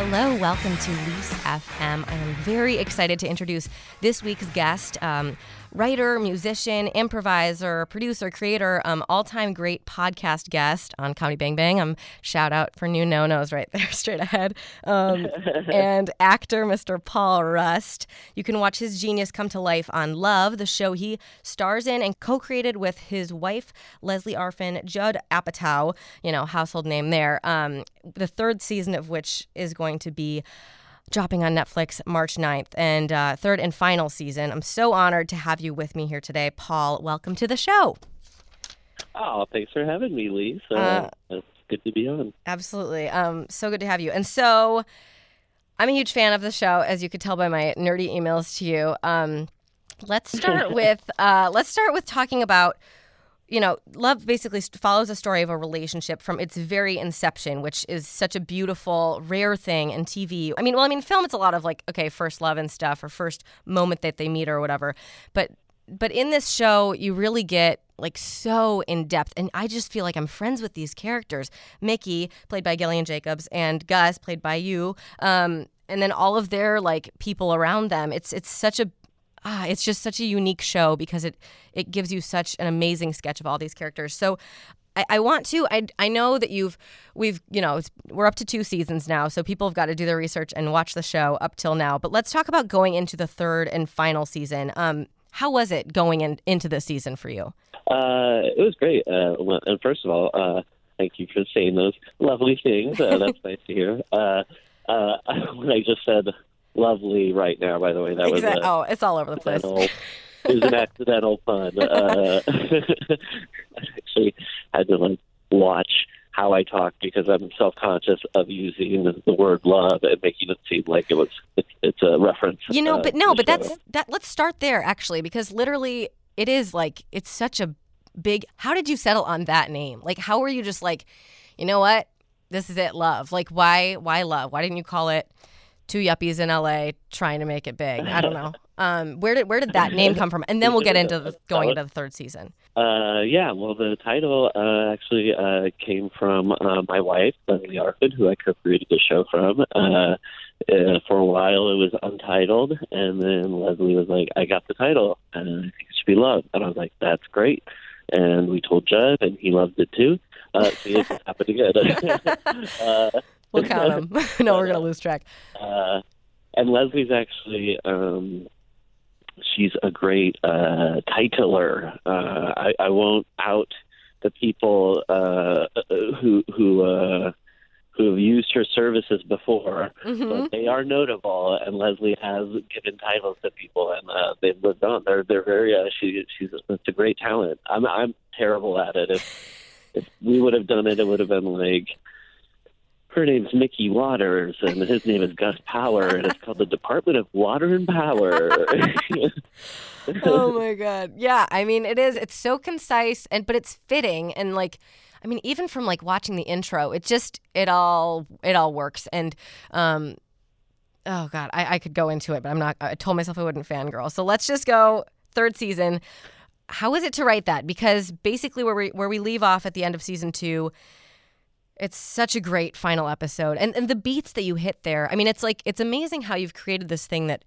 Hello, welcome to Lise FM. I am very excited to introduce this week's guest. Um, writer, musician, improviser, producer, creator, um, all time great podcast guest on Comedy Bang Bang. Um, shout out for Never Not Notes right there, straight ahead. Um, and actor, Mr. Paul Rust. You can watch his genius come to life on Love, the show he stars in and co created with his wife, Lesley Arfin, Judd Apatow, you know, household name there. Um, the third season of which is going to be dropping on Netflix March 9th and uh, third and final season. I'm so honored to have you with me here today. Paul, welcome to the show. Oh, thanks for having me, Lee. So uh, it's good to be on. Absolutely. Um, so good to have you. And so I'm a huge fan of the show, as you could tell by my nerdy emails to you. Um, let's start with uh, let's start with talking about you know, love basically follows a story of a relationship from its very inception, which is such a beautiful, rare thing in TV. I mean, well, I mean, film, it's a lot of like, okay, first love and stuff, or first moment that they meet, or whatever. But, but in this show, you really get like so in depth, and I just feel like I'm friends with these characters. Mickey, played by Gillian Jacobs, and Gus, played by you. Um, and then all of their like people around them. It's it's such a ah, it's just such a unique show because it it gives you such an amazing sketch of all these characters. So I, I want to. I, I know that you've we've you know we're up to two seasons now, so people have got to do their research and watch the show up till now. But let's talk about going into the third and final season. Um, how was it going in, into this season for you? Uh, it was great. Uh, and first of all, uh, thank you for saying those lovely things. Uh, that's nice to hear. Uh, uh, when I just said lovely right now. By the way, that exactly. was a, oh, it's all over the place. it was an accidental pun. Uh, I actually had to like watch how I talk because I'm self conscious of using the word love and making it seem like it was it's, it's a reference. You know, uh, but no, but that's that. Let's start there actually because literally it is like it's such a big. How did you settle on that name? Like, how were you just like, you know what? This is it, love. Like, why? Why love? Why didn't you call it? Two yuppies in LA trying to make it big. I don't know. Um, where did where did that name come from? And then we'll get into the, going into the third season. Uh, yeah, well, the title uh, actually uh, came from uh, my wife, Lesley Arfin, who I co-created the show from. Uh, uh, for a while, it was untitled, and then Lesley was like, "I got the title, and I think it should be Love." And I was like, "That's great." And we told Judd, and he loved it too. Uh, so it happened again. We'll count them. no, we're gonna lose track. Uh, and Lesley's actually um, she's a great uh, titler. Uh, I, I won't out the people uh, who who uh, who have used her services before, mm-hmm. but they are notable. And Lesley has given titles to people, and uh, they've lived on. They're they're very uh, she she's it's a great talent. I'm I'm terrible at it. If if we would have done it, it would have been like her name's Mickey Waters, and his name is Gus Power, and it's called the Department of Water and Power. oh my god, yeah. I mean, it is. It's so concise, and but it's fitting, and like, I mean, even from like watching the intro, it just it all it all works, and um, oh god, I, I could go into it, but I'm not. I told myself I wouldn't fangirl, so let's just go third season. How is it to write that? Because basically, where we where we leave off at the end of season two it's such a great final episode. And and the beats that you hit there. I mean, it's like it's amazing how you've created this thing that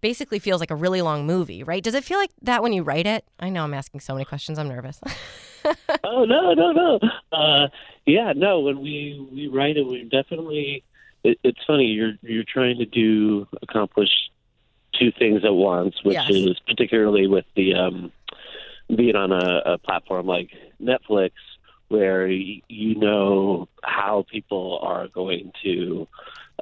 basically feels like a really long movie, right? Does it feel like that when you write it? I know I'm asking so many questions. I'm nervous. oh no, no, no. Uh, yeah, no. When we we write it, we definitely. It, it's funny. You're you're trying to do accomplish two things at once, which yes. is particularly with the um, being on a, a platform like Netflix where you know how people are going to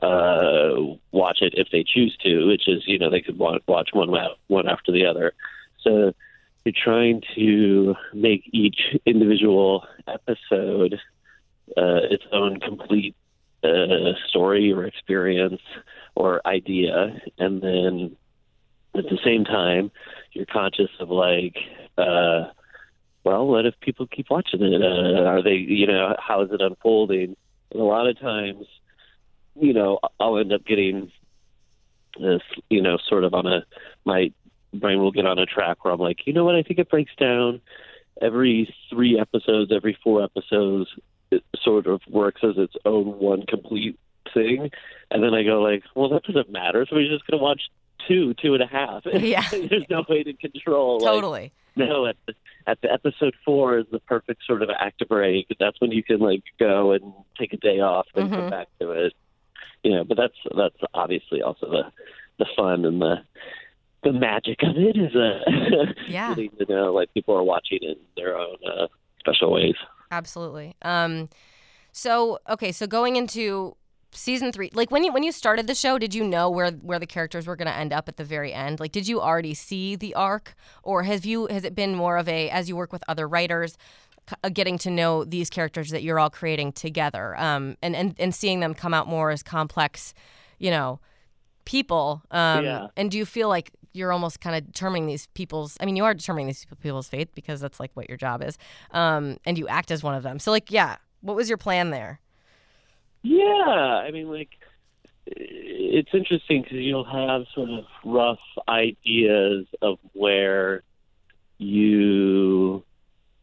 uh, watch it if they choose to, which is you know they could watch one one after the other. So you're trying to make each individual episode uh, its own complete uh, story or experience or idea, and then at the same time you're conscious of like uh, well, what if people keep watching it? Uh, are they, you know, how is it unfolding? And a lot of times, you know, I'll end up getting this, you know, sort of on a, my brain will get on a track where I'm like, you know what, I think it breaks down every three episodes, every four episodes, it sort of works as its own one complete thing, and then I go like, well, that doesn't matter. So we're just gonna watch two, two and a half. Yeah. There's no way to control. like, Totally. no, at the, episode four is the perfect sort of act break. That's when you can like go and take a day off and Mhm. come back to it. You know, but that's that's obviously also the the fun and the the magic of it is uh, Yeah. getting to know like people are watching in their own uh, special ways. Absolutely. Um, so okay, so going into season three, like when you when you started the show, did you know where where the characters were going to end up at the very end? Like, did you already see the arc, or has you has it been more of a as you work with other writers? c- uh, Getting to know these characters that you're all creating together, um, and, and and seeing them come out more as complex, you know, people. Um, Yeah. And do you feel like you're almost kind of determining these people's? I mean, you are determining these people's fate because that's like what your job is, um, and you act as one of them. So, like, yeah, what was your plan there? Yeah, I mean, like it's interesting because you'll have sort of rough ideas of where you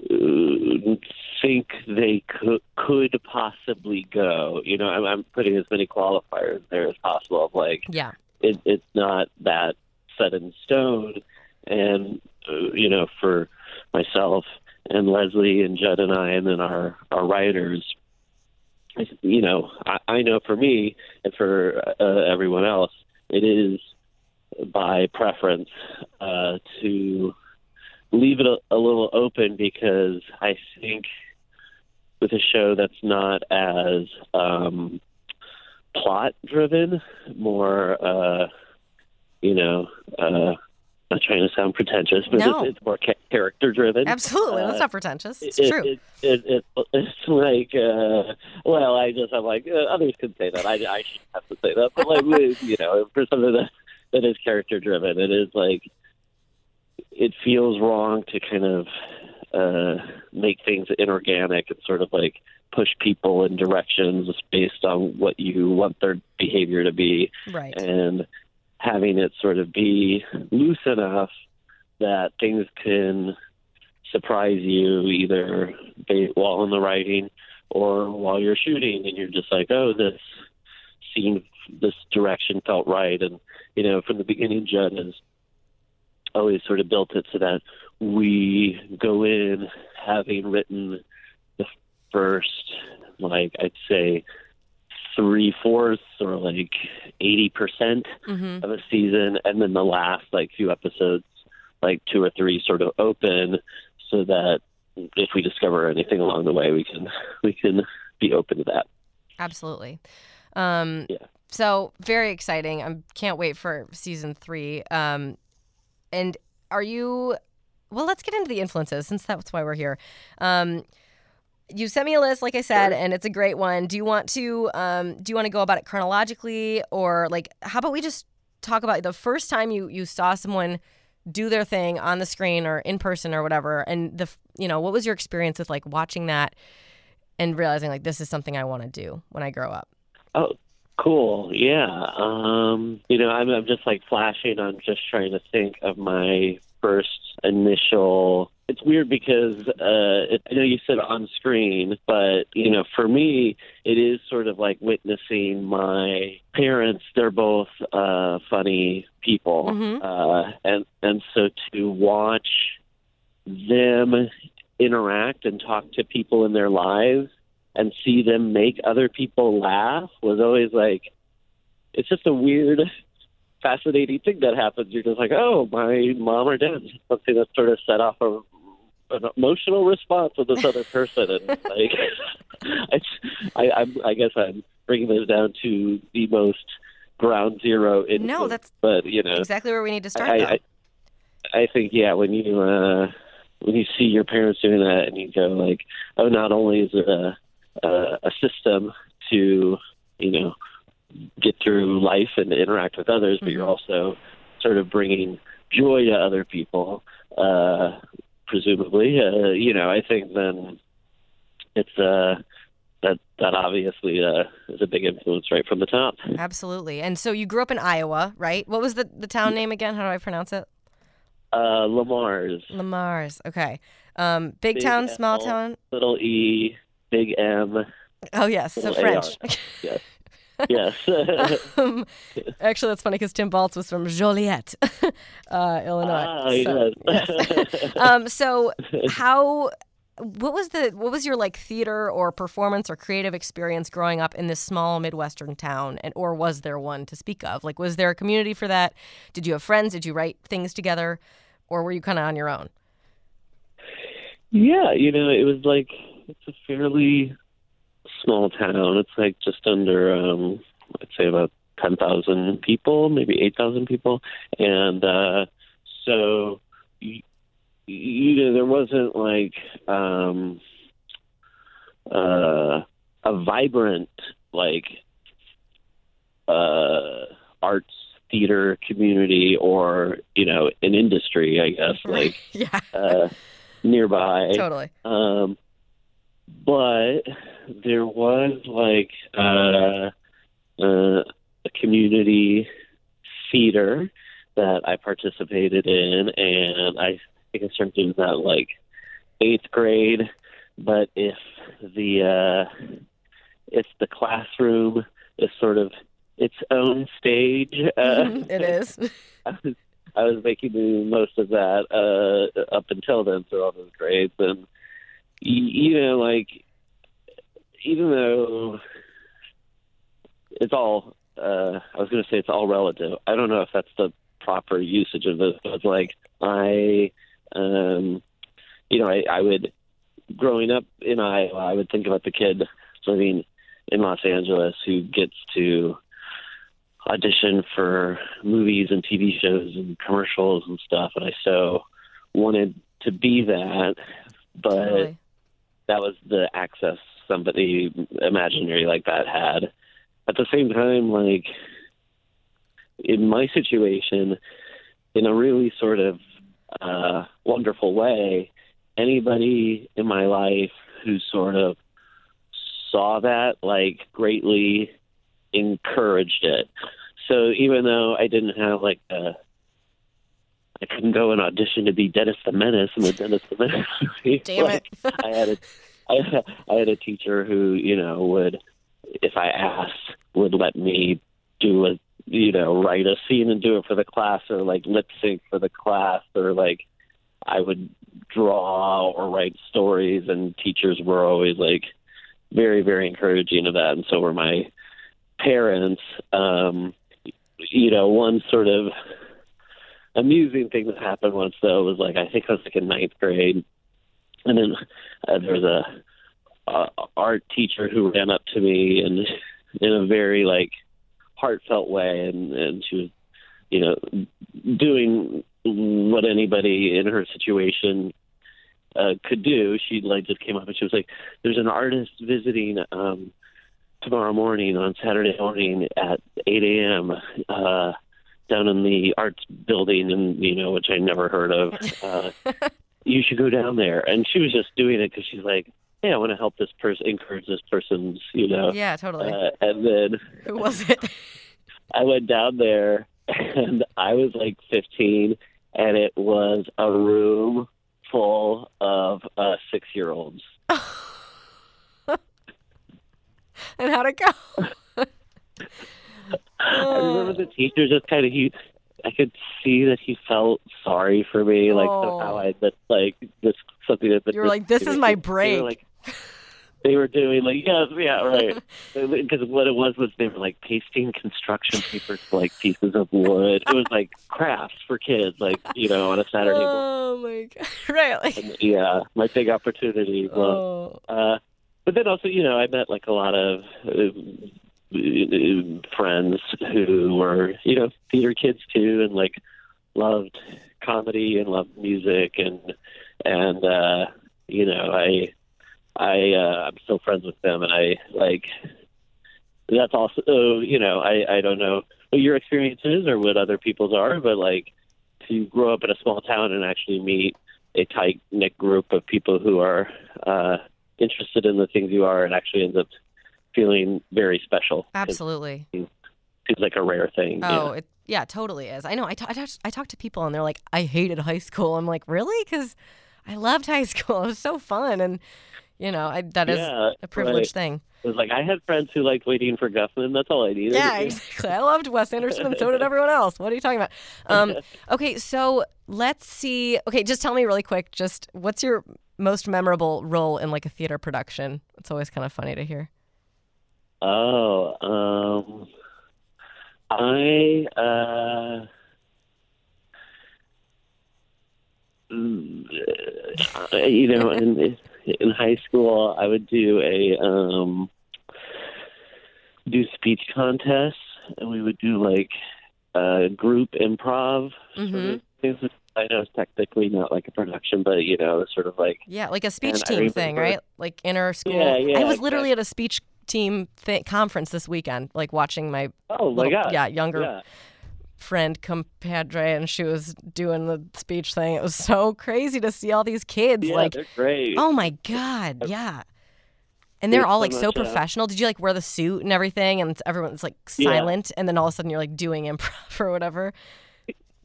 uh, think they could could possibly go. You know, I'm, I'm putting as many qualifiers there as possible. Of like, Yeah, it, it's not that set in stone. And uh, you know, for myself and Lesley and Judd and I, and then our our writers, you know, I, I know for me and for uh, everyone else, it is by preference uh, to leave it a, a little open because I think with a show that's not as um, plot driven, more, uh, you know, uh, not trying to sound pretentious, but No. it's, it's more character driven. absolutely. That's Uh, not pretentious. It's it, true. It, it, it, it's like, uh, well, I just, I'm like, uh, others can say that. I, I shouldn't have to say that. But, like, you know, for something that, that is character driven, it is like, it feels wrong to kind of uh, make things inorganic and sort of like push people in directions based on what you want their behavior to be right. and having it sort of be loose enough that things can surprise you either while in the writing or while you're shooting and you're just like oh this scene this direction felt right. And you know from the beginning judd has always sort of built it so that we go in having written the first like i'd say three fourths or like eighty percent hmm of a season, and then the last like few episodes, like two or three, sort of open, so that if we discover anything along the way, we can we can be open to that. Absolutely. Um, Yeah. So very exciting. I can't wait for season three. Um, and are you? Well, let's get into the influences since that's why we're here. Um, you sent me a list, like I said, Sure. and it's a great one. Do you want to? Um, do you want to go about it chronologically, or like, how about we just talk about the first time you you saw someone do their thing on the screen or in person or whatever, and the you know what was your experience with like watching that and realizing like this is something I want to do when I grow up. Oh, cool. Yeah. Um, you know, I'm, I'm just like flashing. I'm just trying to think of my first initial. It's weird because uh, it, I know you said on screen, but you know, for me, it is sort of like witnessing my parents. They're both uh, funny people, Mhm. uh, and and so to watch them interact and talk to people in their lives and see them make other people laugh was always like it's just a weird fascinating thing that happens you're just like oh my mom or dad something that sort of set off a an emotional response with this other person and like I, I I'm, I guess I'm bringing this down to the most ground zero in No, that's but you know exactly where we need to start. I. I, I think yeah, when you uh, when you see your parents doing that, and you go like, oh, not only is it a a, a system to you know get through life and interact with others, but you're Mhm. also sort of bringing joy to other people, uh, presumably. Uh, you know, I think then it's uh that that obviously uh, is a big influence right from the top. Absolutely. And so you grew up in Iowa, right? What was the, the town name again? How do I pronounce it? Uh, Le Mars Lamar's. Okay. Um, big, Big town, small L. town. little E, big M. Oh yes, so French. Yes. Yes. um, actually, that's funny because Tim Baltz was from Joliet, uh, Illinois. Ah, so, yes. yes. um, so how? What was the what was your like theater or performance or creative experience growing up in this small midwestern town, and or was there one to speak of? Like, was there a community for that? Did you have friends? Did you write things together, or were you kind of on your own? Yeah, you know, it was like it's a fairly small town. It's like just under, um, I'd say about ten thousand people, maybe eight thousand people, and uh, so you, you know there wasn't like um, uh, a vibrant like uh, arts theater community or you know an industry, I guess, like yeah, uh, nearby. totally. Um, but there was like uh, uh, a community theater that I participated in, and I think I started doing that like eighth grade. But if the uh, if the classroom is sort of its own stage, uh, it is. I was, I was making the most of that uh, up until then through all those grades, and you know, like even though it's all, uh, I was going to say it's all relative. I don't know if that's the proper usage of this. but it's like I, um, you know, I, I would growing up in Iowa, I would think about the kid living in Los Angeles who gets to audition for movies and TV shows and commercials and stuff, and I so wanted to be that, but Totally. That was the access somebody imaginary like that had. At the same time, like in my situation, in a really sort of uh, wonderful way, anybody in my life who sort of saw that like greatly encouraged it. So even though I didn't have like a I couldn't go and audition to be Dennis the Menace in the Dennis the Menace movie. Damn like, it. I had a I, I had a teacher who, you know, would if I asked would let me do a you know, write a scene and do it for the class or like lip sync for the class or like I would draw or write stories and teachers were always like very, very encouraging of that and so were my parents. Um you know, one sort of amusing thing that happened once though was like I think I was like in ninth grade. And then uh, there was a, a art teacher who ran up to me and in a very like heartfelt way. And and she was you know doing what anybody in her situation uh could do. She like just came up and she was like there's an artist visiting um tomorrow morning on saturday morning at eight am uh down in the arts building and you know which i never heard of uh you should go down there and she was just doing it because she's like hey i want to help this person encourage this person's you know Yeah, totally. uh, and then Who was it? I went down there and I was like 15 and it was a room full of uh, six year olds. and how'd it go? I remember the teacher just kind of, he, I could see that he felt sorry for me, like Oh. somehow I missed like this something that You were like, "This is my break." They were, like, they were doing like, yeah, yeah, right. Because what it was was they were like pasting construction paper to like pieces of wood. It was like crafts for kids, like you know, on a Saturday morning. Oh my god! Right, like And, yeah, my big opportunity. was oh, Uh, but then also, you know, I met like a lot of uh, friends who were, you know, theater kids too, and like loved comedy and loved music, and and uh, you know, I I uh, I'm still friends with them, and I like that's also you know, I I don't know what your experience is or what other people's are, but like to grow up in a small town and actually meet a tight knit group of people who are uh, interested in the things you are and actually ends up feeling very special. It absolutely. seems like a rare thing. Oh, it yeah, totally is. I know. I ta- I talk- I talk to people and they're like, I hated high school. I'm like, really? Because I loved high school. It was so fun, and you know, I, that is Yeah, a privileged right. thing. was like, I had friends who liked waiting for Guffman. That's all I needed. Yeah, exactly. I loved Wes Anderson, and so did everyone else. What are you talking about? Um, okay, so let's see. Okay, just tell me really quick. Just what's your most memorable role in like a theater production? It's always kind of funny to hear. Oh, um, I uh, mm, uh, you know, in in high school, I would do a um, do speech contests, and we would do like uh, group improv sort Mhm. of things. I know it's technically not like a production, but you know, it's sort of like Yeah, like a speech team thing, right? Like inner school. Yeah, yeah, I was literally at a speech team th- conference this weekend, like watching my oh my little- god, yeah younger yeah. friend compadre, and she was doing the speech thing. It was so crazy to see all these kids, Yeah, like they're great. Oh my god, yeah. And they're There's all like so professional. Did you like wear the suit and everything, and everyone's like Yeah. silent, and then all of a sudden you're like doing improv or whatever?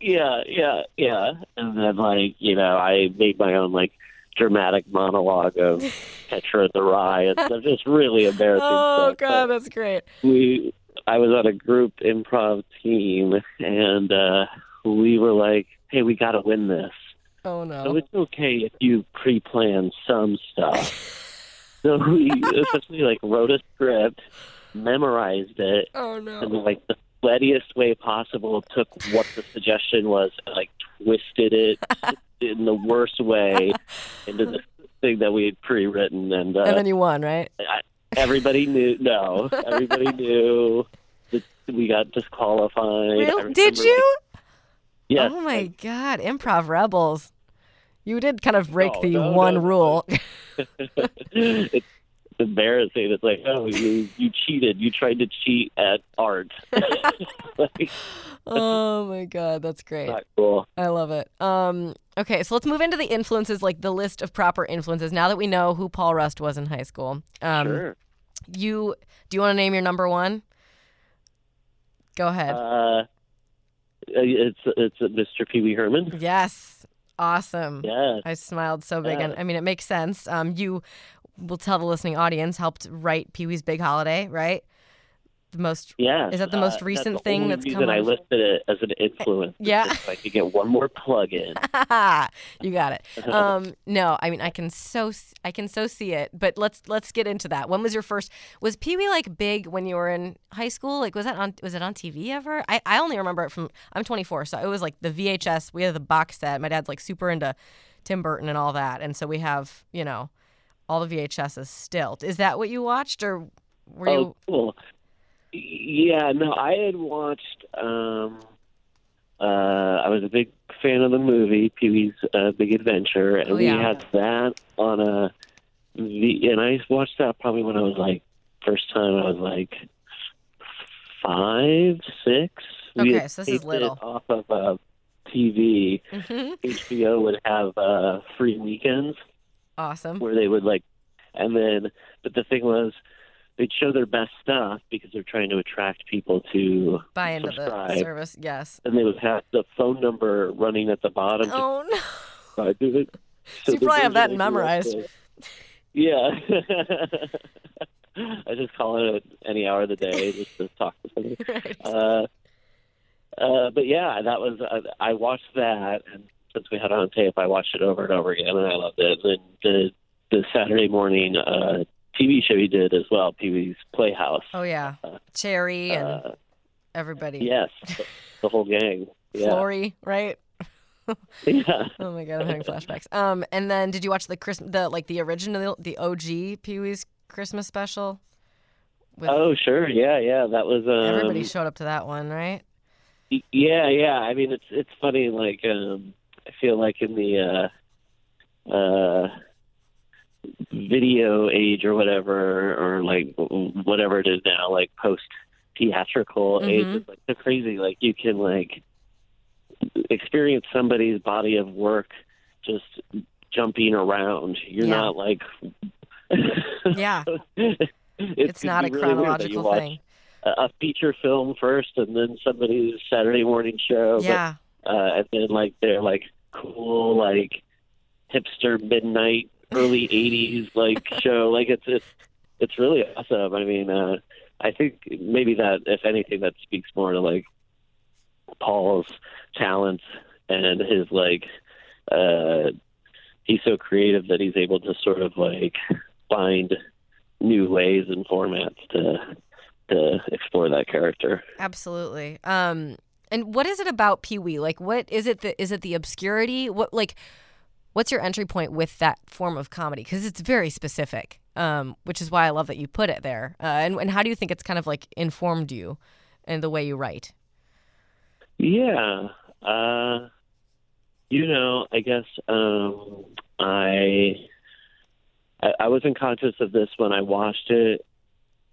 Yeah, yeah, yeah. And then like, you know, I made my own like dramatic monologue of Petra the Rye and stuff. Just really embarrassing Oh stuff. god, that's great. We I was on a group improv team and uh we were like, Hey, we gotta win this. Oh no! So it's okay if you pre plan some stuff. so we essentially like wrote a script, memorized it, Oh and no. like the sweatiest way possible took what the suggestion was and like twisted it in the worst way into the thing that we had pre-written and, uh, And then you won, right? I, everybody knew no everybody knew that we got disqualified I Real? Did you? yes Oh my god, improv rebels. You did kind of break No, the no, one no. rule. it's embarrassing it's like oh you you cheated you tried to cheat at art like, oh my god, that's great. cool I love it. Um, okay, so let's move into the influences, like the list of proper influences. Now that we know who Paul Rust was in high school, um, sure you do you want to name your number one? Go ahead. Uh, it's it's Mr. Pee Wee Herman. yes, awesome. Yeah, I smiled so big, and I mean it makes sense. Um, you will tell the listening audience helped write Pee Wee's Big Holiday, right? The most. yeah. Is that the most Uh, recent that's the thing that's come I listed it as an influence. Yeah. I could get one more plug in. you got it. Um, no, I mean I can so I can so see it. But let's let's get into that. When was your first? Was Pee Wee like big when you were in high school? Like was that on was it on TV ever? I I only remember it from I'm 24, so it was like the VHS. We had the box set. My dad's like super into Tim Burton and all that, and so we have you know all the VHSs still. Is that what you watched, or were oh, you? cool. Yeah, no, I had watched. Um, uh, I was a big fan of the movie Pee Wee's uh, Big Adventure, and Oh, we had that on a. V- and I watched that probably when I was like first time I was like five, six. Okay, so this is little. Off of uh, TV, Mhm. HBO would have uh, free weekends Awesome. where they would like, and then, but the thing was, they'd show their best stuff because they're trying to attract people to Buy into the subscribe. service. Yes. and they would have the phone number running at the bottom. to Oh no. it. So you probably have that version I grew up memorized. Yeah. I just call it any hour of the day just to talk to somebody. Right. Uh, uh, but yeah, that was uh, I watched that, and since we had it on tape, I watched it over and over again, and I loved it. And then the the Saturday morning uh, TV show he did as well, Pee Wee's Playhouse. Oh yeah, Chairry and Uh, everybody. yes, the, the whole gang. Yeah, Floory, right? yeah. Oh my god, I'm having flashbacks. Um, and then did you watch the Chris the like the original the OG Pee Wee's Christmas special? With Oh sure, yeah, yeah. That was um, everybody showed up to that one, right? Yeah, yeah. I mean, it's it's funny. Like, um, I feel like in the uh, uh, video age or whatever, or like whatever it is now, like post theatrical age, Mhm. it's like so crazy. Like, you can like experience somebody's body of work just jumping around. You're Yeah. not like. Yeah, it's, it's not a really weird that you chronological thing. A feature film first, and then somebody's Saturday morning show. but Yeah, uh, and then like they're like cool like hipster midnight early '80s like show. Like it's it's it's really awesome. I mean, uh, I think maybe that, if anything, that speaks more to like Paul's talents and his like. Uh, he's so creative that he's able to sort of like find new ways and formats to to explore that character. Absolutely. Um, and what is it about Pee Wee? Like, what is it? The, is it the obscurity? What like, what's your entry point with that form of comedy? Because it's very specific, um, which is why I love that you put it there. Uh, and, and how do you think it's kind of like informed you and the way you write? Yeah. Uh, you know, I guess um, I, I I wasn't conscious of this when I watched it,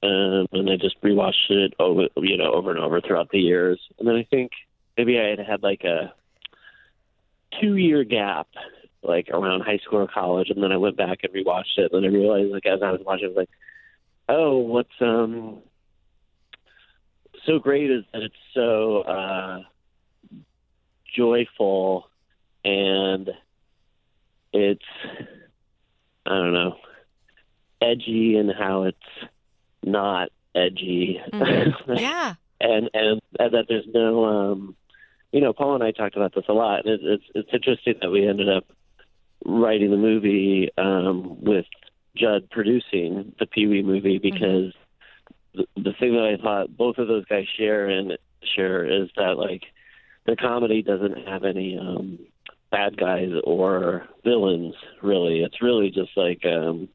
um, and I just rewatched it over, you know, over and over throughout the years. And then I think maybe I had had like a two-year gap, like around high school or college, and then I went back and rewatched it. And then I realized, like as I was watching, I was like, oh, what's um so great is that it's so uh, joyful and it's I don't know edgy and how it's not edgy. Mm-hmm. yeah. and, and and that there's no um you know Paul and I talked about this a lot. It, it's it's interesting that we ended up writing the movie um with Judd producing the Pee Wee movie because the, the thing that I thought both of those guys share and share is that like the comedy doesn't have any um bad guys or villains really it's really just like um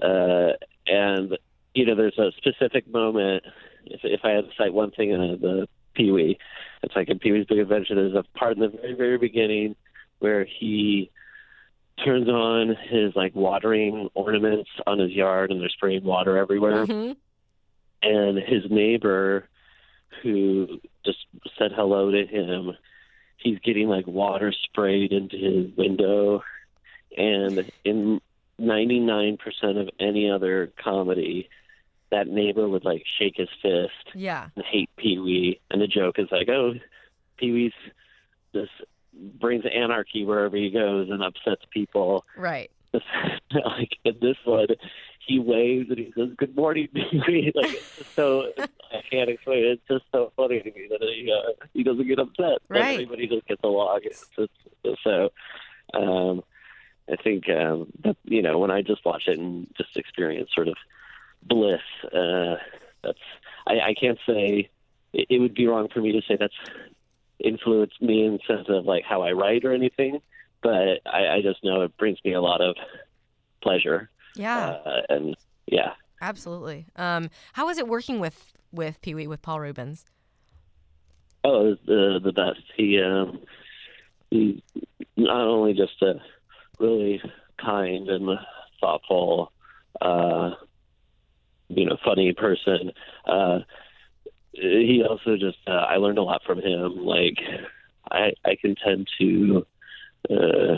uh and you know there's a specific moment if if i had to cite one thing in the pee-wee. It's like in pee-wee's big adventure there's a part in the very very beginning where he turns on his like watering ornaments on his yard and they're spraying water everywhere. Hmm and his neighbor who just said hello to him he's getting like water sprayed into his window. And in 99% of any other comedy that neighbor would like shake his fist Yeah. and hate pee-wee and the joke is like oh pee-wee's this brings anarchy wherever he goes and upsets people Right. like in this one, he waves and he says, "Good morning, baby." like so I can't explain. it. It's just so funny to me that he uh, he doesn't get upset. Like, Right. everybody just gets along. It's just, so. Um, I think um, that you know when I just watch it and just experience sort of bliss. Uh, that's I, I can't say it, it would be wrong for me to say that's influenced me in the sense of like how I write or anything but I, I just know it brings me a lot of pleasure. Yeah. Uh, and yeah, absolutely. Um, how was it working with with Pee Wee with Paul Reubens? oh, the the best. He um, he not only just a really kind and thoughtful, uh, you know, funny person. Uh, he also just uh, I learned a lot from him. Like I I can tend to uh,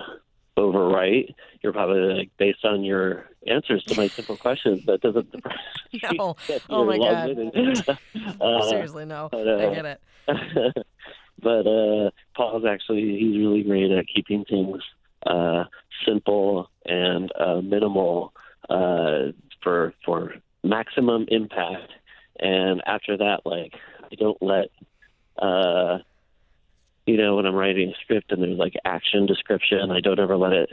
overwrite. You're probably like based on your answers to my simple questions. That doesn't surprise me. No. that Oh my God. uh, Seriously, no. but, I uh, get it. but uh, Paul's actually he's really great at keeping things uh, simple and uh, minimal uh, for for maximum impact. And after that, like I don't let uh, you know when I'm writing a script and there's like action description, I don't ever let it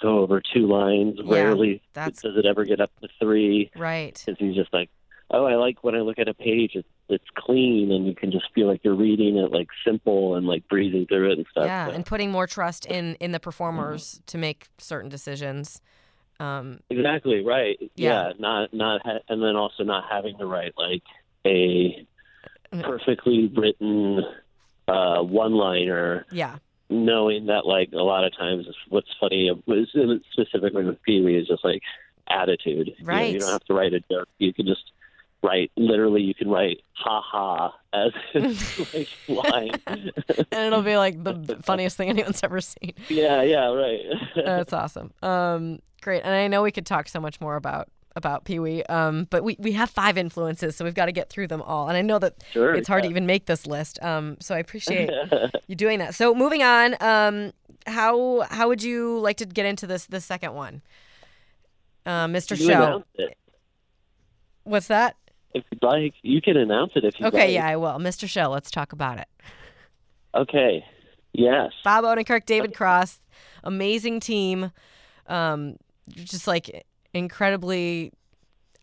go over two lines. Yeah, Rarely that's- does it ever get up to three Right. because he's just like, oh, I like when I look at a page, it's it's clean and you can just feel like you're reading it like simple and like breathing through it and stuff. Yeah, So- and putting more trust in in the performers to make certain decisions. Um, exactly right. Yeah. Yeah, not not ha- and then also not having to write like a perfectly written uh, one-liner, yeah. knowing that like a lot of times what's funny was specifically with Pee Wee is just like attitude. You know, Right. you don't have to write a joke. You can just write literally you can write ha ha as like line. and it'll be like the funniest thing anyone's ever seen. yeah, yeah, right. That's awesome. Um, great. And I know we could talk so much more about about Pee Wee, um, but we, we have five influences, so we've got to get through them all. And I know that Sure, it's hard to even make this list. Um, so I appreciate you doing that. So moving on, um, how how would you like to get into this the second one, uh, Mr. You Show? What's that? If you'd like, you can announce it if you Okay, like. yeah, I will. Mr. Show, let's talk about it. Okay. Yes. Bob Odenkirk, David Cross, amazing team. Um, just like incredibly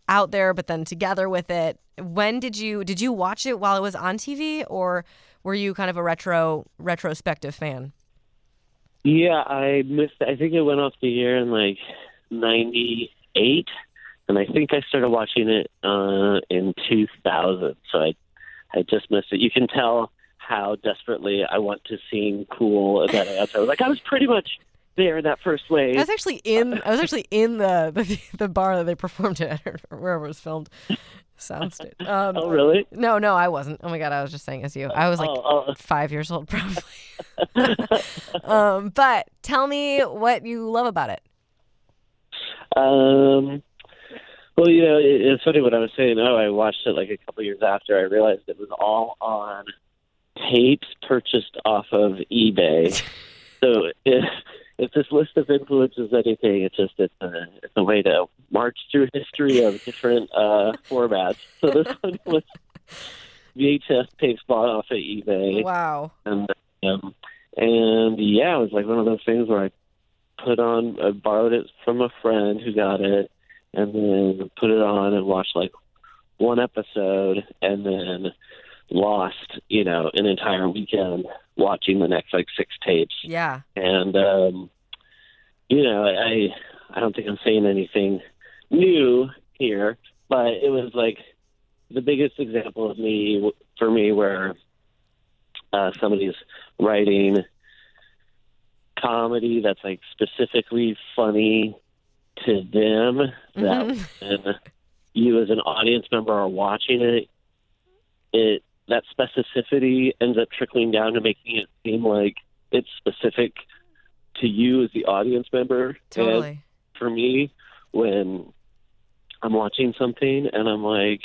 out there, but then together with it. When did you did you watch it while it was on TV, or were you kind of a retro retrospective fan? Yeah, I missed. I think it went off the air in like '98, and I think I started watching it uh, in 2000. So I, I just missed it. You can tell how desperately I want to seem cool that I was like I was pretty much there in that first wave. I was actually in I was actually in the the, the bar that they performed at or wherever it was filmed. Soundstage. Um, oh, really? No, no, I wasn't. Oh my god, I was just saying as you. I was like Oh, oh. five years old probably. um, but tell me what you love about it. Um, well, you know, it, it's funny what I was saying. Oh, I watched it like a couple years after I realized it was all on tapes purchased off of eBay. so if this list of influences anything, it's just it's a, it's a way to march through history of different uh, formats. So this one was VHS tapes bought off of eBay Wow. and um, and yeah, it was like one of those things where I put on, I borrowed it from a friend who got it, and then put it on and watched like one episode, and then lost, you know, an entire weekend watching the next like six tapes, Yeah. and um, you know, I I don't think I'm saying anything new here, but it was like the biggest example of me for me where uh, somebody's writing comedy that's like specifically funny to them that Mhm. when you as an audience member are watching it it that specificity ends up trickling down to making it seem like it's specific to you as the audience member and Totally. for me when I'm watching something and I'm like,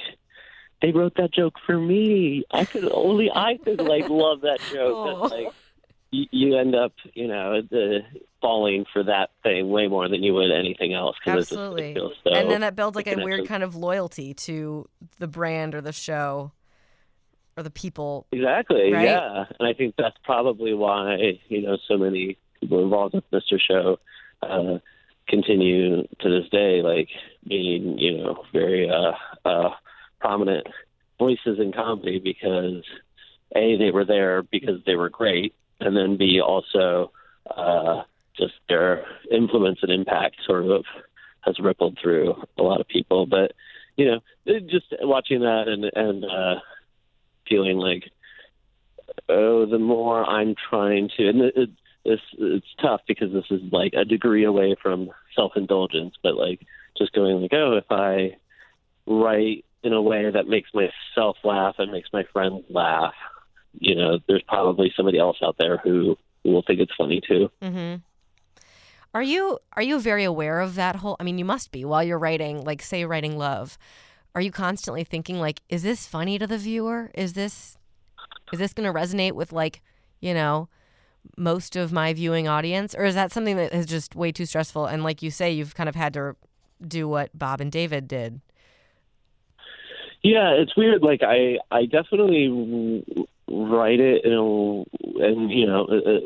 they wrote that joke for me. I could only I could like love that joke. That's like you, you end up, you know, the, falling for that thing way more than you would anything else just Absolutely. feels so. and then that builds like a weird kind of loyalty to the brand or the show or the people. Exactly. Right? Yeah, and I think that's probably why you know so many people involved with Mr. Show uh, continue to this day, like being you know very uh, uh, prominent voices in comedy because a they were there because they were great, and then b also uh, just their influence and impact sort of has rippled through a lot of people. But you know, just watching that and and uh, feeling like, oh, the more I'm trying to, and it, it, it's it's tough because this is like a degree away from self indulgence, but like just going like, oh, if I write in a way that makes myself laugh and makes my friends laugh, you know, there's probably somebody else out there who, will think it's funny too. hmm Are you are you very aware of that whole? I mean, you must be while you're writing, like say writing love. Are you constantly thinking like, is this funny to the viewer? Is this is this going to resonate with like you know most of my viewing audience, or is that something that is just way too stressful? And like you say, you've kind of had to do what Bob and David did. Yeah, it's weird. Like I, I definitely write it, in a, and you know, uh, uh,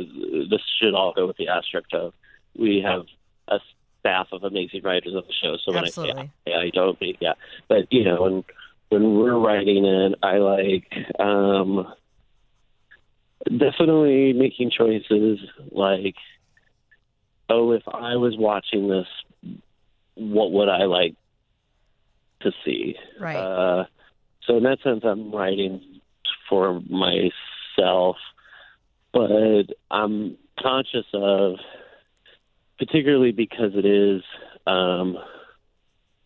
this should all go with the asterisk of we have a staff of amazing writers of the show. So when Absolutely. I say I, I don't mean yeah, but you know, when when we're writing it, I like um, definitely making choices like, oh, if I was watching this, what would I like to see? Right. Uh, so in that sense, I'm writing for myself, but I'm conscious of, particularly because it is um,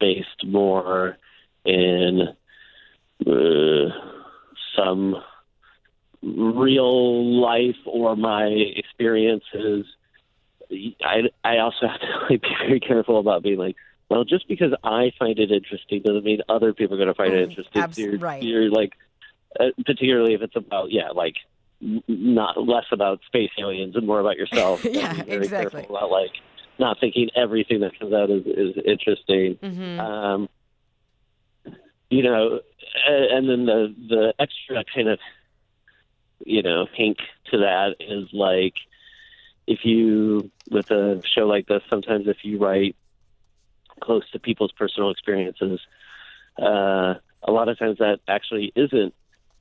based more in uh, some real life or my experiences. I I also have to like, be very careful about being like, well, just because I find it interesting doesn't mean other people are going to find it Mm, interesting. abs- you're, right. you're like, uh, particularly if it's about yeah, like not less about space aliens and more about yourself. Yeah, exactly. About like not thinking everything that comes out is, is interesting. hmm Um, you know, and then the the extra kind of you know hink to that is like if you with a show like this, sometimes if you write close to people's personal experiences, uh, a lot of times that actually isn't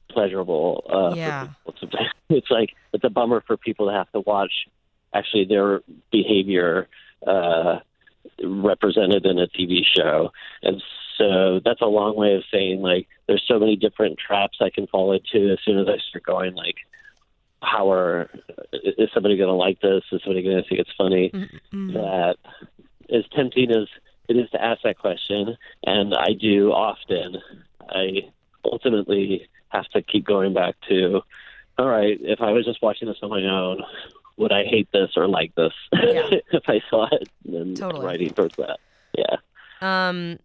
pleasurable. Uh, Yeah. It's like it's a bummer for people to have to watch actually their behavior uh, represented in a TV show, and so that's a long way of saying like there's so many different traps I can fall into as soon as I start going like. How are is somebody going to like this? Is somebody going to think it's funny? Mm-hmm. that as tempting as it is to ask that question, and I do often, I ultimately have to keep going back to, all right, if I was just watching this on my own, would I hate this or like this Yeah. if I saw it and Totally. writing towards that? Yeah. Um.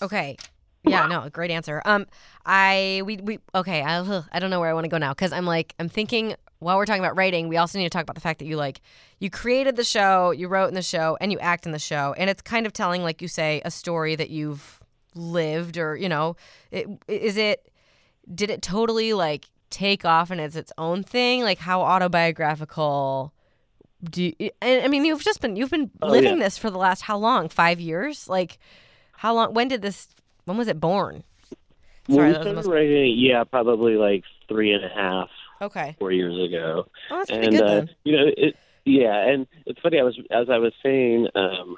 Okay. Yeah. No. Great answer. Um. I we we okay. I I don't know where I want to go now because I'm like I'm thinking while we're talking about writing, we also need to talk about the fact that you like you created the show, you wrote in the show, and you act in the show, and it's kind of telling, like you say, a story that you've lived, or you know, it, is it? Did it totally like take off and it's its own thing? Like how autobiographical? Do you, and I mean you've just been you've been Oh, living yeah. this for the last how long? Five years? Like how long? When did this? When was it born? Sorry, we that was the started most- writing it, yeah, probably like three and a half, Okay. four years ago. Oh, that's pretty and good uh, then. you know it yeah and it's funny i was as i was saying um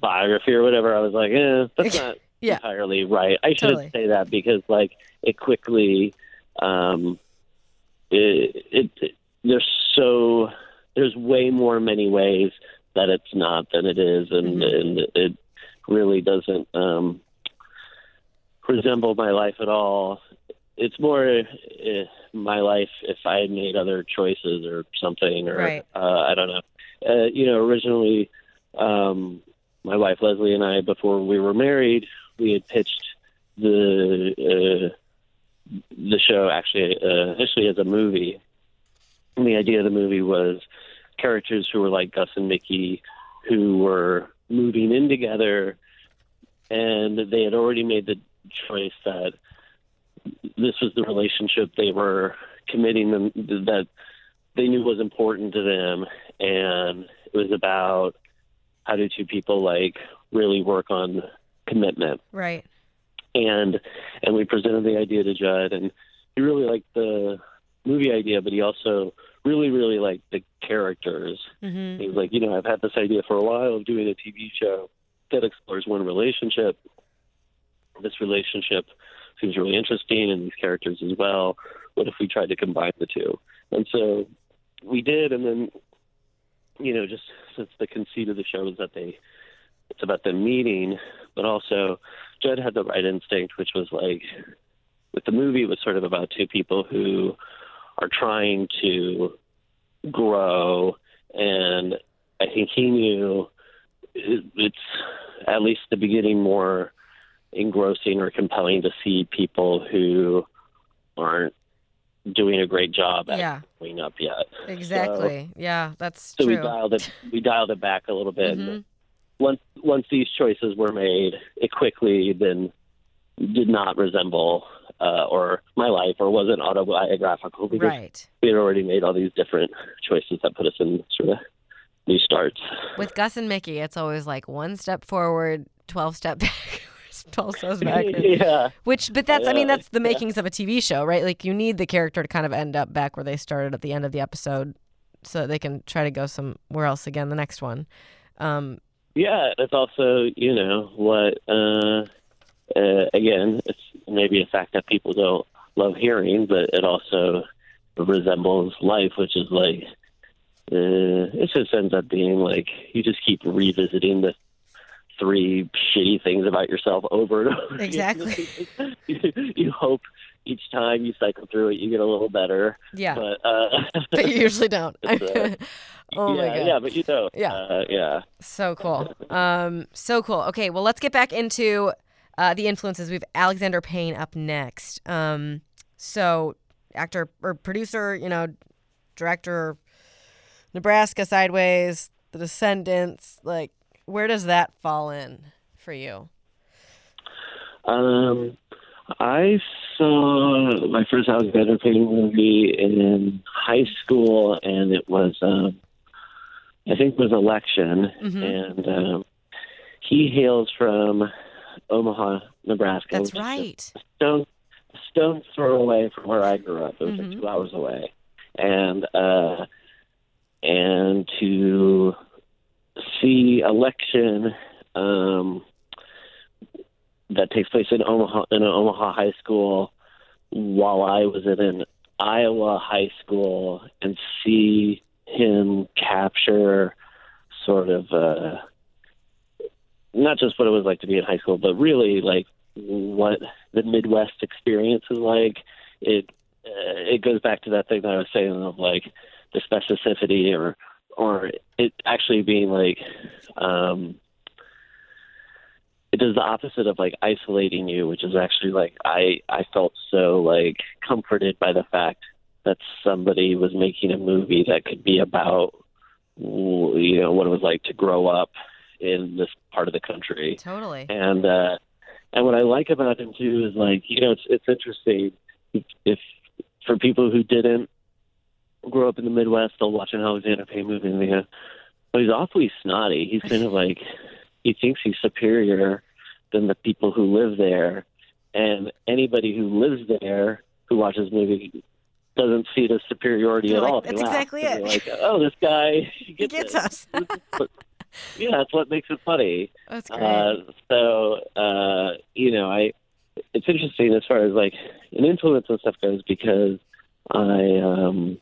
biography or whatever i was like eh, that's not Yeah. entirely right i shouldn't say that because like it quickly um it, it, it there's so there's way more many ways that it's not than it is and Mhm. and it really doesn't um resemble my life at all it's more uh, my life if I had made other choices or something, or Right. uh, I don't know. Uh, you know, originally, um, my wife Lesley and I, before we were married, we had pitched the uh, the show actually uh, initially as a movie. And the idea of the movie was characters who were like Gus and Mickey, who were moving in together, and they had already made the choice that this was the relationship they were committing them that they knew was important to them and it was about how do two people like really work on commitment Right. and and we presented the idea to Judd and he really liked the movie idea but he also really really liked the characters hmm he was like, you know, I've had this idea for a while of doing a TV show that explores one relationship. This relationship seems really interesting, and these characters as well. What if we tried to combine the two? And so we did, and then, you know, just since the conceit of the show is that they, it's about the meeting, but also Judd had the right instinct, which was like, with the movie, it was sort of about two people who are trying to grow and I think he knew it's at least the beginning more engrossing or compelling to see people who aren't doing a great job at Yeah. growing up yet. Exactly. yeah, that's So true. we dialed it we dialed it back a little bit. Mhm. Once once these choices were made, it quickly then did not resemble uh, or my life or wasn't autobiographical because Right. we had already made all these different choices that put us in sort of new starts. With Gus and Mickey, it's always like one step forward, twelve step back, twelve steps back. yeah. Which, but that's, I mean, that's the yeah. makings of a TV show, right? Like you need the character to kind of end up back where they started at the end of the episode, so they can try to go somewhere else again the next one. Um, Yeah, it's also, you know, what, uh, uh, again, it's maybe a fact that people don't love hearing, but it also resembles life, which is like, uh, it just ends up being like you just keep revisiting the three shitty things about yourself over and over. Exactly. you, you hope each time you cycle through it, you get a little better. yeah, But, uh, but you usually don't. Uh, oh yeah, my god. yeah, but you don't. Yeah. Uh, yeah. So cool. Um, so cool. Okay, well, let's get back into uh, the influences. We have Alexander Payne up next. Um, so actor or producer, you know, director, Nebraska Sideways, The Descendants. Like, where does that fall in for you? Um, I saw my first Alexander Payne movie in high school, and it was, um, I think, it was Election, Mhm. and um, he hails from Omaha, Nebraska. That's right. a stone, throw away from where I grew up. It was Mhm. like two hours away, and uh, and to see Election. Um, that takes place in Omaha in an Omaha high school while I was in an Iowa high school and see him capture sort of uh not just what it was like to be in high school, but really like what the Midwest experience is like. It uh, it goes back to that thing that I was saying of like the specificity or or it actually being like um it does the opposite of like isolating you, which is actually like I I felt so like comforted by the fact that somebody was making a movie that could be about you know what it was like to grow up in this part of the country. Totally. and uh and what I like about him too is like you know it's it's interesting. If, if for people who didn't grow up in the Midwest they'll watch an Alexander Payne movie and they go, well he's awfully snotty. He's kind of like he thinks he's superior than the people who live there and anybody who lives there who watches the movie doesn't see the superiority They're at like, all. "That's exactly it." Like, oh, this guy he He gets, gets it. us. yeah, that's what makes it funny. That's great. Uh, so uh, you know, I it's interesting as far as like an influence and stuff goes because I um,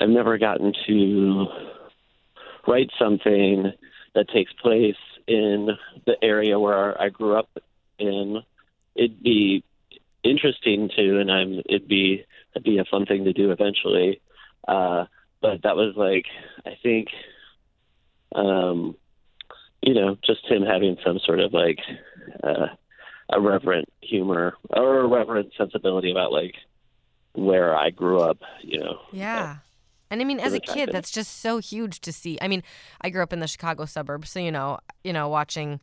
I've never gotten to write something that takes place in the area where I grew up in. It'd be interesting to, and I'm it'd be it'd be a fun thing to do eventually. Uh, but that was like I think um, you know, just him having some sort of like uh, a reverent humor or a reverent sensibility about like where I grew up, you know. Yeah. And I mean, as a kid, that's just so huge to see. I mean, I grew up in the Chicago suburbs, so you know, you know, watching,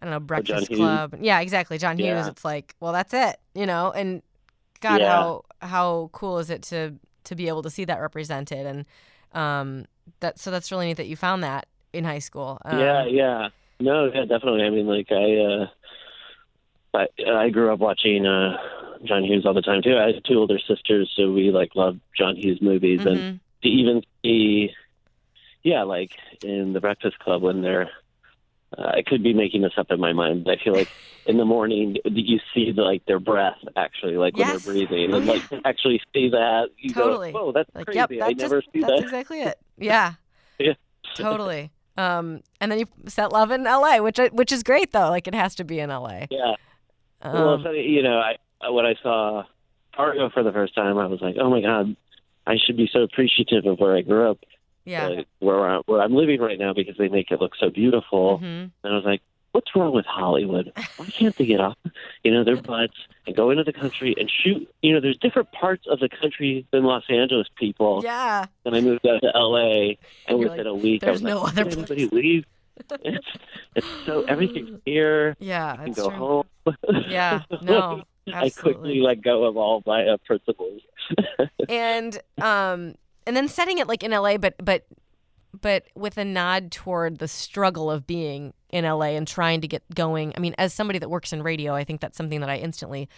I don't know, Breakfast Hughes. Club. Yeah, exactly, John Hughes. Yeah. It's like, well, that's it, you know. And God, Yeah. how how cool is it to to be able to see that represented? And um, that so that's really neat that you found that in high school. Um, yeah, yeah. No, yeah, definitely. I mean, like I, uh, I, I grew up watching uh, John Hughes all the time too. I have two older sisters, so we like love John Hughes movies, and mhm. to even see, yeah, like in the Breakfast Club when they're. Uh, I could be making this up in my mind, but I feel like in the morning you see the, like their breath actually, like when they're breathing, Oh, and like actually see that. You Totally. go, "Whoa, that's Like, crazy! yep, I just never see that's that." exactly it. Yeah. Yeah. totally. Um, and then you set love in L.A., which I, which is great though. Like it has to be in L.A. Yeah. Um, well, you know, I when I saw Fargo for the first time, I was like, oh my god, I should be so appreciative of where I grew up, yeah. uh, where I, where I'm living right now, because they make it look so beautiful. hmm And I was like, what's wrong with Hollywood? Why can't they get off, you know, their butts and go into the country and shoot? You know, there's different parts of the country than Los Angeles people. Yeah. Then I moved out to L.A. and you're within a week, I "There's was no "Why other can't anybody place." leave? It's it's so everything's here. Yeah. I can go true. home. Yeah. No. I quickly let go of all my uh, principles. and um, and then setting it like in LA, but but but with a nod toward the struggle of being in LA and trying to get going. I mean, as somebody that works in radio, I think that's something that I instantly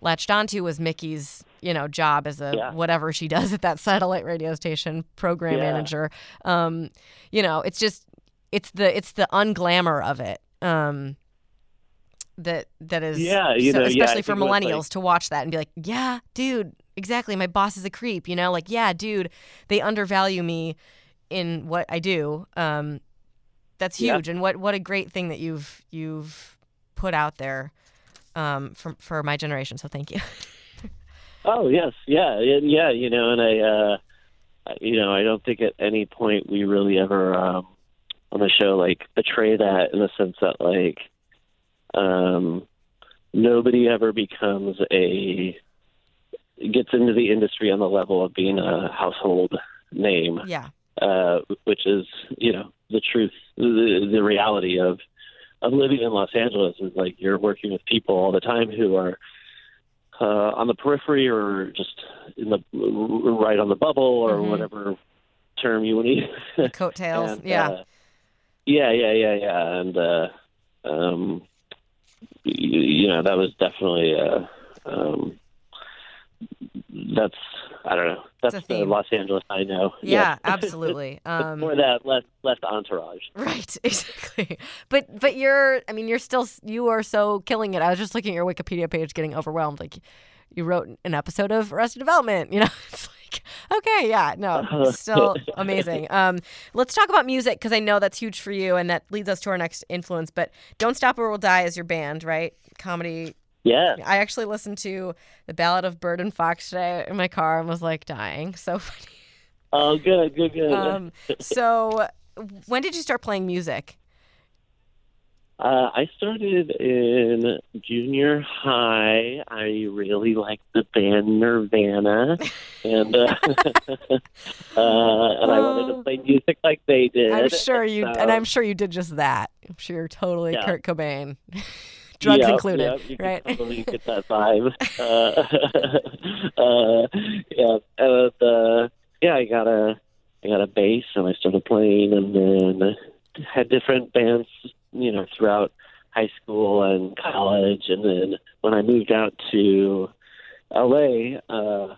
latched onto was Mickey's, you know, job as a Yeah. whatever she does at that satellite radio station, program Yeah. manager. Um, you know, it's just it's the it's the unglamour of it. Um that that is Yeah, you so- know, yeah, especially for think it was, like- millennials to watch that and be like, yeah, dude, exactly. My boss is a creep, you know, like, yeah, dude, they undervalue me in what I do. Um, that's Yeah. huge, and what what a great thing that you've you've put out there um, for for my generation. So thank you. Oh yes, yeah, yeah, you know, and I, uh, you know, I don't think at any point we really ever um, on the show like betray that in the sense that like um, nobody ever becomes a gets into the industry on the level of being a household name. yeah, uh, which is you know the truth, the, the reality of of living in Los Angeles is like you're working with people all the time who are uh, on the periphery or just in the right on the bubble or Mhm. whatever term you want to use. Coattails. And, yeah. uh, yeah, yeah, yeah, yeah, and uh, um, you, know that was definitely uh, um, that's I don't know that's the. Los Angeles I know. yeah, absolutely. Um, Before that, less less entourage. Right, exactly. But but you're I mean you're still you are so killing it. I was just looking at your Wikipedia page getting overwhelmed like you wrote an episode of Arrested Development, you know. It's like okay, yeah, no, still amazing. Um let's talk about music cuz I know that's huge for you and that leads us to our next influence, but Don't Stop or We'll Die is your band, right? Comedy. Yeah. I actually listened to The Ballad of Bird and Fox today in my car and was like dying. So funny. Oh, good, good, good. Um so when did you start playing music? Uh, I started in junior high. I really liked the band Nirvana, and uh, uh, and I wanted to play music like they did. I'm sure you, So- and I'm sure you did just that. I'm sure you're totally Yeah. Kurt Cobain, drugs Yep, included, yep, you right? Totally get that vibe. Uh, uh, yeah, and uh, yeah, I got a I got a bass, and I started playing, and then had different bands, you know, throughout high school and college, and then when I moved out to L.A. Uh,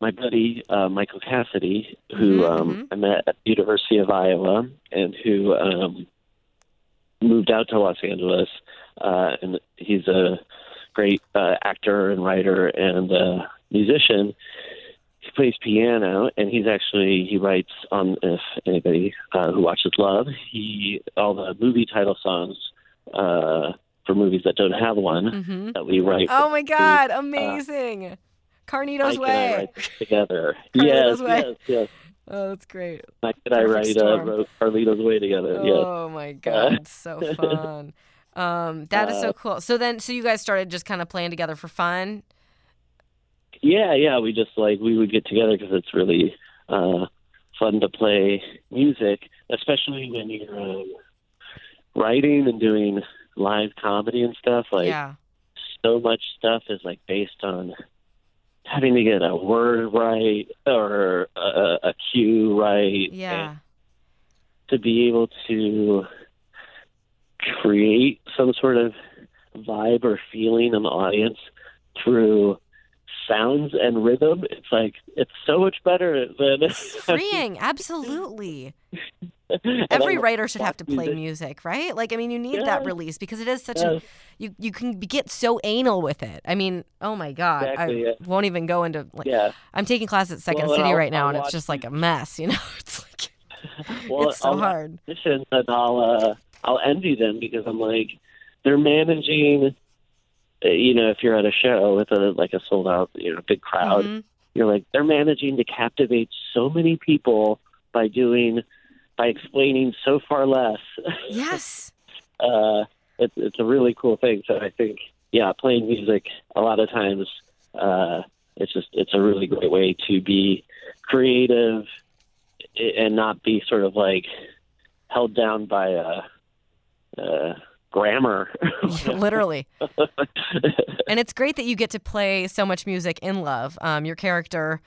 my buddy uh, Michael Cassidy, who Mhm, um, mhm. I met at the University of Iowa, and who um, moved out to Los Angeles, uh, and he's a great uh, actor and writer and uh, musician. He plays piano, and he's actually he writes on if anybody uh, who watches Love, he all the movie title songs uh, for movies that don't have one hmm that we write. Oh my God, amazing! Carlito's uh, Mike and I Way. write together. Carlito's yes, Way. yes, yes. Oh, that's great. Mike and I write uh, wrote Carlito's Way together. yes. Oh my God, so fun. Um, that is so Uh, cool. So then, so you guys started just kind of playing together for fun. Yeah, yeah. We just like we would get together because it's really uh, fun to play music, especially when you're um, writing and doing live comedy and stuff. Like yeah, so much stuff is like based on having to get a word right or a, a cue right. yeah, to be able to create some sort of vibe or feeling in the audience through sounds and rhythm it's like it's so much better than It's freeing. Absolutely. Every writer should have to play music. music, right? Like, I mean, you need that release because it is such a you you can get so anal with it. I mean, oh my god, Exactly, I yeah. won't even go into like yeah I'm taking class at Second Well, City I'll- right now, I'll and it's just like a mess. You know, it's like well it's so I'll hard. and I'll uh, I'll envy them because I'm like they're managing you know if you're at a show with a like a sold out you know big crowd Mhm. you're like they're managing to captivate so many people by doing by explaining so far less Yes. uh it's it's a really cool thing so i think yeah playing music a lot of times uh it's just it's a really great way to be creative and not be sort of like held down by a, uh grammar Literally. And it's great that you get to play so much music in Love. Um, your character,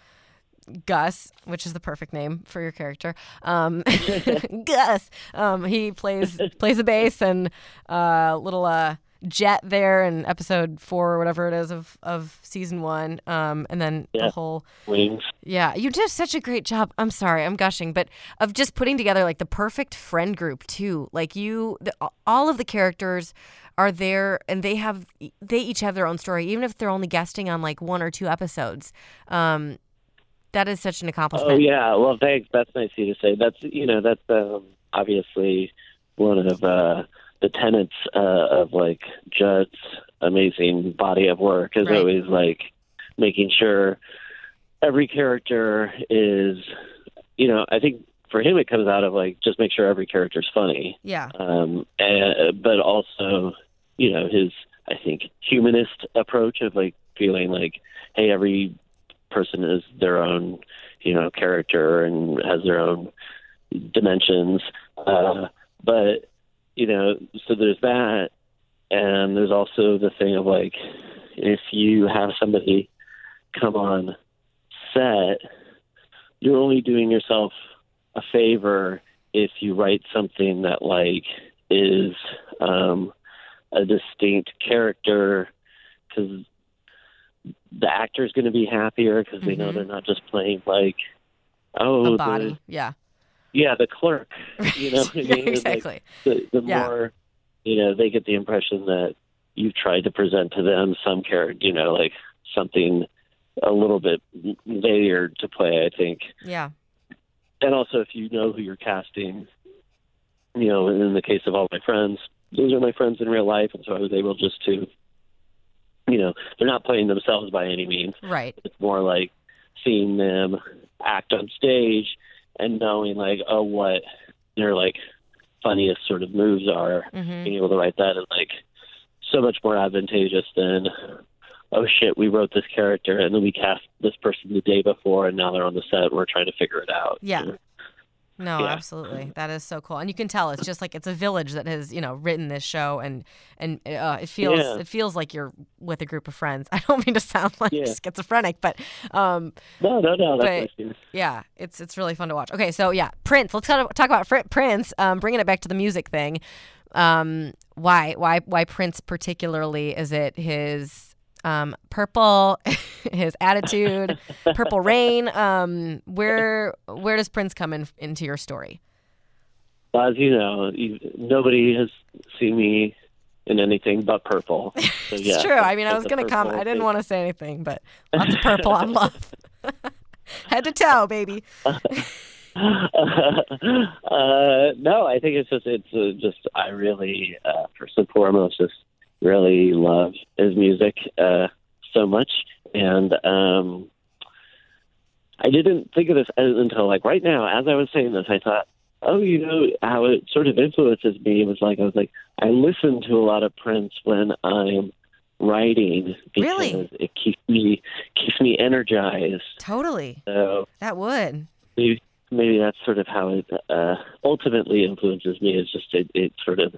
Gus, which is the perfect name for your character, um, Gus. Um, he plays plays the bass and uh, little uh, Jet there in episode four or whatever it is of of season one. Um, and then the Yeah. whole wings yeah, you did such a great job. I'm sorry, I'm gushing, but of just putting together like the perfect friend group too. Like you, the, all of the characters are there, and they have they each have their own story, even if they're only guesting on like one or two episodes. Um, that is such an accomplishment. Oh yeah, well thanks. That's nice of you to say. That's you know that's um, obviously one of uh, the tenets uh, of like Judd's amazing body of work is Right. always like making sure every character is you know I think for him it comes out of like just make sure every character's funny, Yeah, um, and, but also you know his I think humanist approach of like feeling like hey every person is their own you know character and has their own dimensions. Uh, but you know, so there's that, and there's also the thing of like, if you have somebody come on set, you're only doing yourself a favor if you write something that like is um, a distinct character because the actor's going to be happier because they know Mhm. they're not just playing like oh a body. the, Yeah. Yeah the clerk you know what I Yeah, mean? It's like exactly. the, the Yeah. more you know they get the impression that you've tried to present to them some character you know like something a little bit layered to play i think yeah. and also if you know who you're casting you know in the case of all my friends those are my friends in real life and so i was able just to you know they're not playing themselves by any means Right. it's more like seeing them act on stage and knowing like oh what their like funniest sort of moves are hmm being able to write that is like so much more advantageous than oh shit we wrote this character and then we cast this person the day before and now they're on the set we're trying to figure it out Yeah. No, Yeah. absolutely. That is so cool. And you can tell it's just like it's a village that has, you know, written this show and and uh, it feels Yeah. it feels like you're with a group of friends. I don't mean to sound like Yeah. schizophrenic, but um no no no that's But- yeah, it's it's really fun to watch. Okay, so yeah, Prince. Let's kind of talk about Prince. Um, bringing it back to the music thing. Um, why why why Prince particularly? Is it his um, purple, his attitude, Purple Rain? Um, where where does Prince come in into your story? Well, as you know you, nobody has seen me in anything but purple so, It's yeah, true. I mean, I was gonna comment. I didn't want to say anything, but lots of purple on love, head to toe, baby. uh, no, I think it's just it's uh, just I really uh, first and foremost just really love his music uh, so much, and um, I didn't think of this as- until like right now. As I was saying this, I thought, oh, you know how it sort of influences me. It was like I was like I listen to a lot of Prince when I'm writing because Really? it keeps me keeps me energized. Totally, So that would. maybe maybe that's sort of how it uh, ultimately influences me. Is just it, it sort of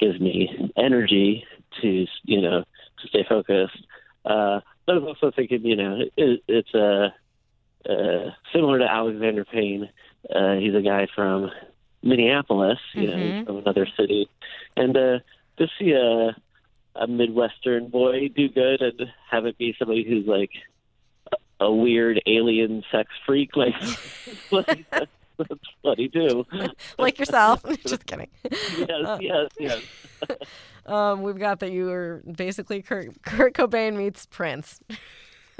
gives me energy to you know to stay focused. Uh, but I'm also thinking you know it, it's uh, uh, similar to Alexander Payne. Uh, he's a guy from Minneapolis, you know, Mhm. he's from another city, and uh, to see a a Midwestern boy do good and have it be somebody who's like a- a weird alien sex freak like, like that's, funny too. like yourself. Just kidding. Yes, Uh, yes, yes. um, we've got that you were basically Kurt, Kurt Cobain meets Prince.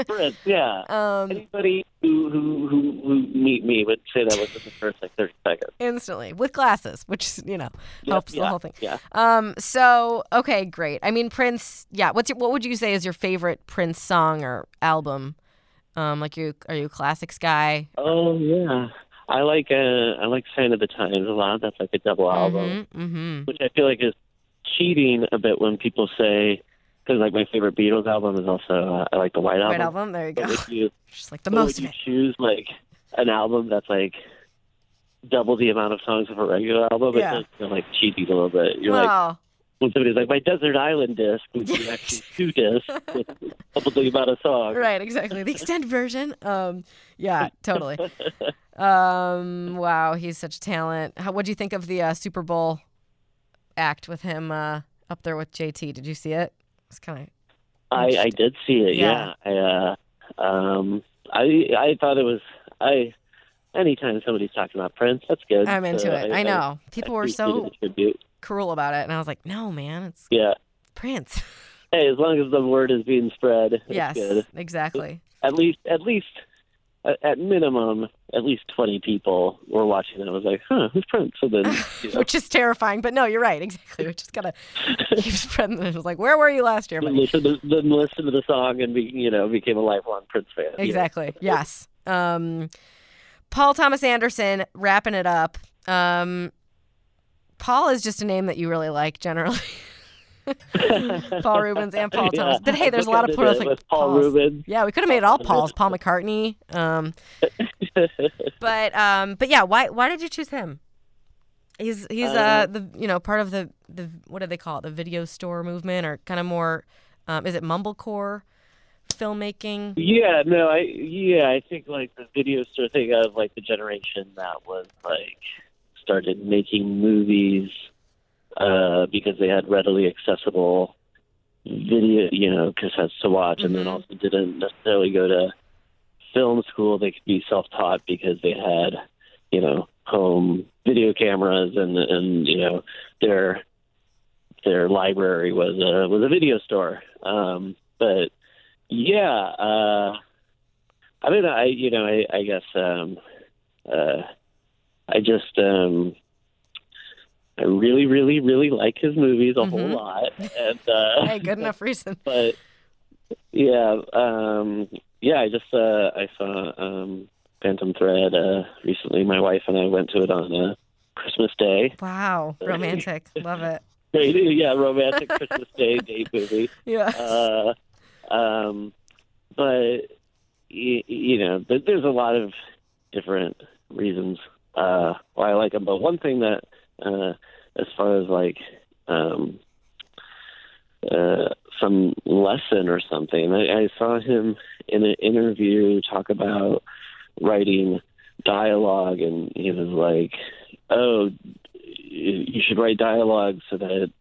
Prince, yeah. Um, Anybody who, who who who meet me would say that within the first like thirty seconds. instantly with glasses, which you know helps the whole thing. Yeah. Um, so okay, great. I mean, Prince. Yeah. What's your, what would you say is your favorite Prince song or album? Um, like you are you a classics guy? Oh yeah. I like uh I like Sign of the Times a lot. That's like a double album. Mm-hmm. mm-hmm. which I feel like is cheating a bit when people say because like my favorite Beatles album is also uh, I like the White Album. Right album. There you go. But you Just like the most would you choose like an album that's like double the amount of songs of a regular album, Yeah. it like cheating a little bit. You're like Oh, when somebody's like my Desert Island disc would be actually two discs with double the amount of songs. right. Exactly. The extended version. Um, yeah, totally. Um, wow, he's such a talent. How what do you think of the uh, Super Bowl act with him uh, up there with JT? Did you see it? It's kind of I, I did see it. Yeah. Yeah. I uh, um I I thought it was I anytime somebody's talking about Prince, that's good. I'm into So it. I, know people were so cruel about it, and I was like, no, man, it's Yeah. Prince. Hey, as long as the word is being spread, yes, good. exactly. At least, at least, at, at minimum, at least twenty people were watching it. I was like, huh, who's Prince? So then, you know, Which is terrifying, but no, you're right. Exactly. We just gotta keep spreading. It was like, where were you last year? then listen, to, then listen to the song and be, you know, became a lifelong Prince fan. you know. Exactly. Yes. Um, Paul Thomas Anderson wrapping it up. Um, Paul is just a name that you really like generally. Paul Reubens and Paul Yeah, Thomas. But hey, there's a lot of prolific Paul Pauls. Reubens. Yeah, we could have made it all Pauls. Paul McCartney. Um, but um, but yeah, why why did you choose him? He's he's uh, Uh, the you know part of the the what do they call it the video store movement or kind of more um, is it mumblecore filmmaking? Yeah, no, I yeah, I think like the video store thing of like the generation that was like started making movies uh because they had readily accessible video, you know, cassettes to watch, and then Mhm. also didn't necessarily go to film school. They could be self-taught because they had, you know, home video cameras, and and you know their their library was a was a video store. Um, but yeah, uh, I mean, I you know, I, I guess um, uh, I just um, I really, really, really like his movies a whole Mhm. lot, and uh, hey, good enough reason. but yeah, um, yeah, I just uh, I saw um, Phantom Thread uh, recently. My wife and I went to it on uh, Christmas Day. Wow, romantic, love it. yeah, romantic Christmas Day date movie. Yeah. Uh, um, but you, you know, there's a lot of different reasons uh, why I like him. But one thing that, uh, as far as like um, uh, some lesson or something, I, I saw him in an interview talk about writing dialogue, and he was like, "Oh, you should write dialogue so that it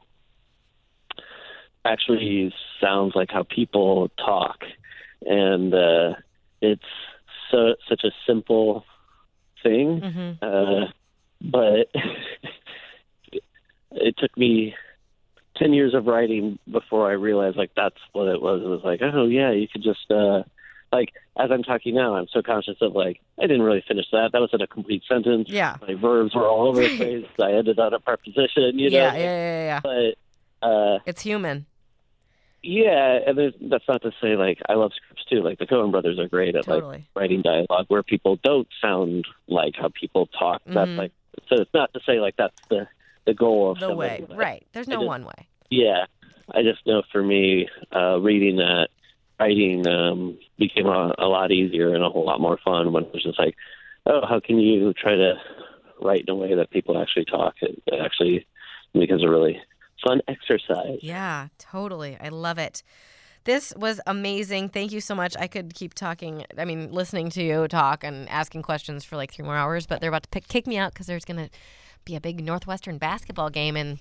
actually sounds like how people talk." And uh, it's so such a simple thing, hmm uh, but it took me 10 years of writing before I realized like that's what it was. It was like, oh yeah, you could just uh like as I'm talking now, I'm so conscious of like I didn't really finish that. That wasn't a complete sentence. Yeah. My verbs were all over the place. I ended on a preposition, you know. yeah, yeah, yeah, yeah. But uh It's human. yeah, and there's, that's not to say like I love scripts too. Like the Coen brothers are great at like writing dialogue where people don't sound like how people talk. That's Mhm. like so it's not to say like that's the the goal of The way, but- right? There's no just- one way. yeah, I just know for me, uh, reading that, writing um, became a, a lot easier and a whole lot more fun when it was just like, oh, how can you try to write in a way that people actually talk? It, it actually becomes a really fun exercise. Yeah, totally. I love it. This was amazing. Thank you so much. I could keep talking. I mean, listening to you talk and asking questions for like three more hours, but they're about to pick, kick me out because there's going to be a big Northwestern basketball game in,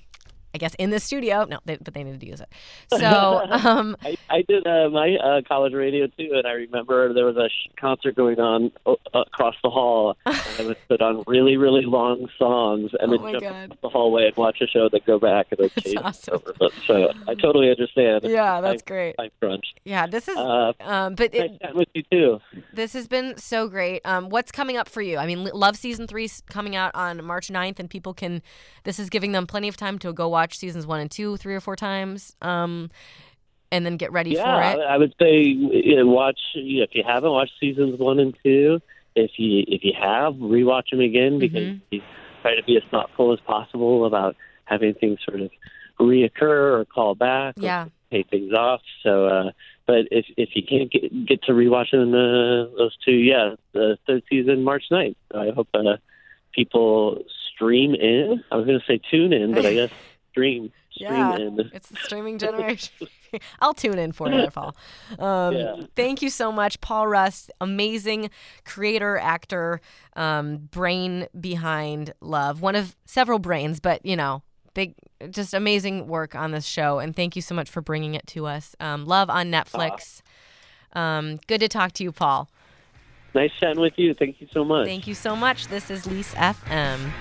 I guess, in the studio. No, they, but they needed to use it. So, um, I, I did uh, my uh, college radio too, and I remember there was a sh- concert going on o- across the hall, and I would put on really, really long songs, and Oh then jump God. up the hallway and watch a show, then go back and then That's change awesome. over. But, so I totally understand. yeah, that's great. Time crunch. Yeah, this is. Uh, Um, but it, with you too. this has been so great. Um, what's coming up for you? I mean, Love season three coming out on March 9th, and people can. This is giving them plenty of time to go watch seasons one and two three or four times, um, and then get ready Yeah, for it. I would say you know, watch you know, if you haven't watched seasons one and two. If you if you have, rewatch them again because Mhm. we try to be as thoughtful as possible about having things sort of reoccur or call back. or pay things off. So, uh, but if if you can't get get to rewatching uh, those two, yeah, the third season March 9th. I hope uh, people stream in. I was going to say tune in, but I guess stream stream Yeah. in. It's the streaming generation. I'll tune in for it, Paul. Um, Yeah. Thank you so much, Paul Rust. Amazing creator, actor, um, brain behind Love. One of several brains, but you know, big, just amazing work on this show. And thank you so much for bringing it to us. Um, Love on Netflix. Um, good to talk to you, Paul. Nice chatting with you. Thank you so much. Thank you so much. This is Lise FM.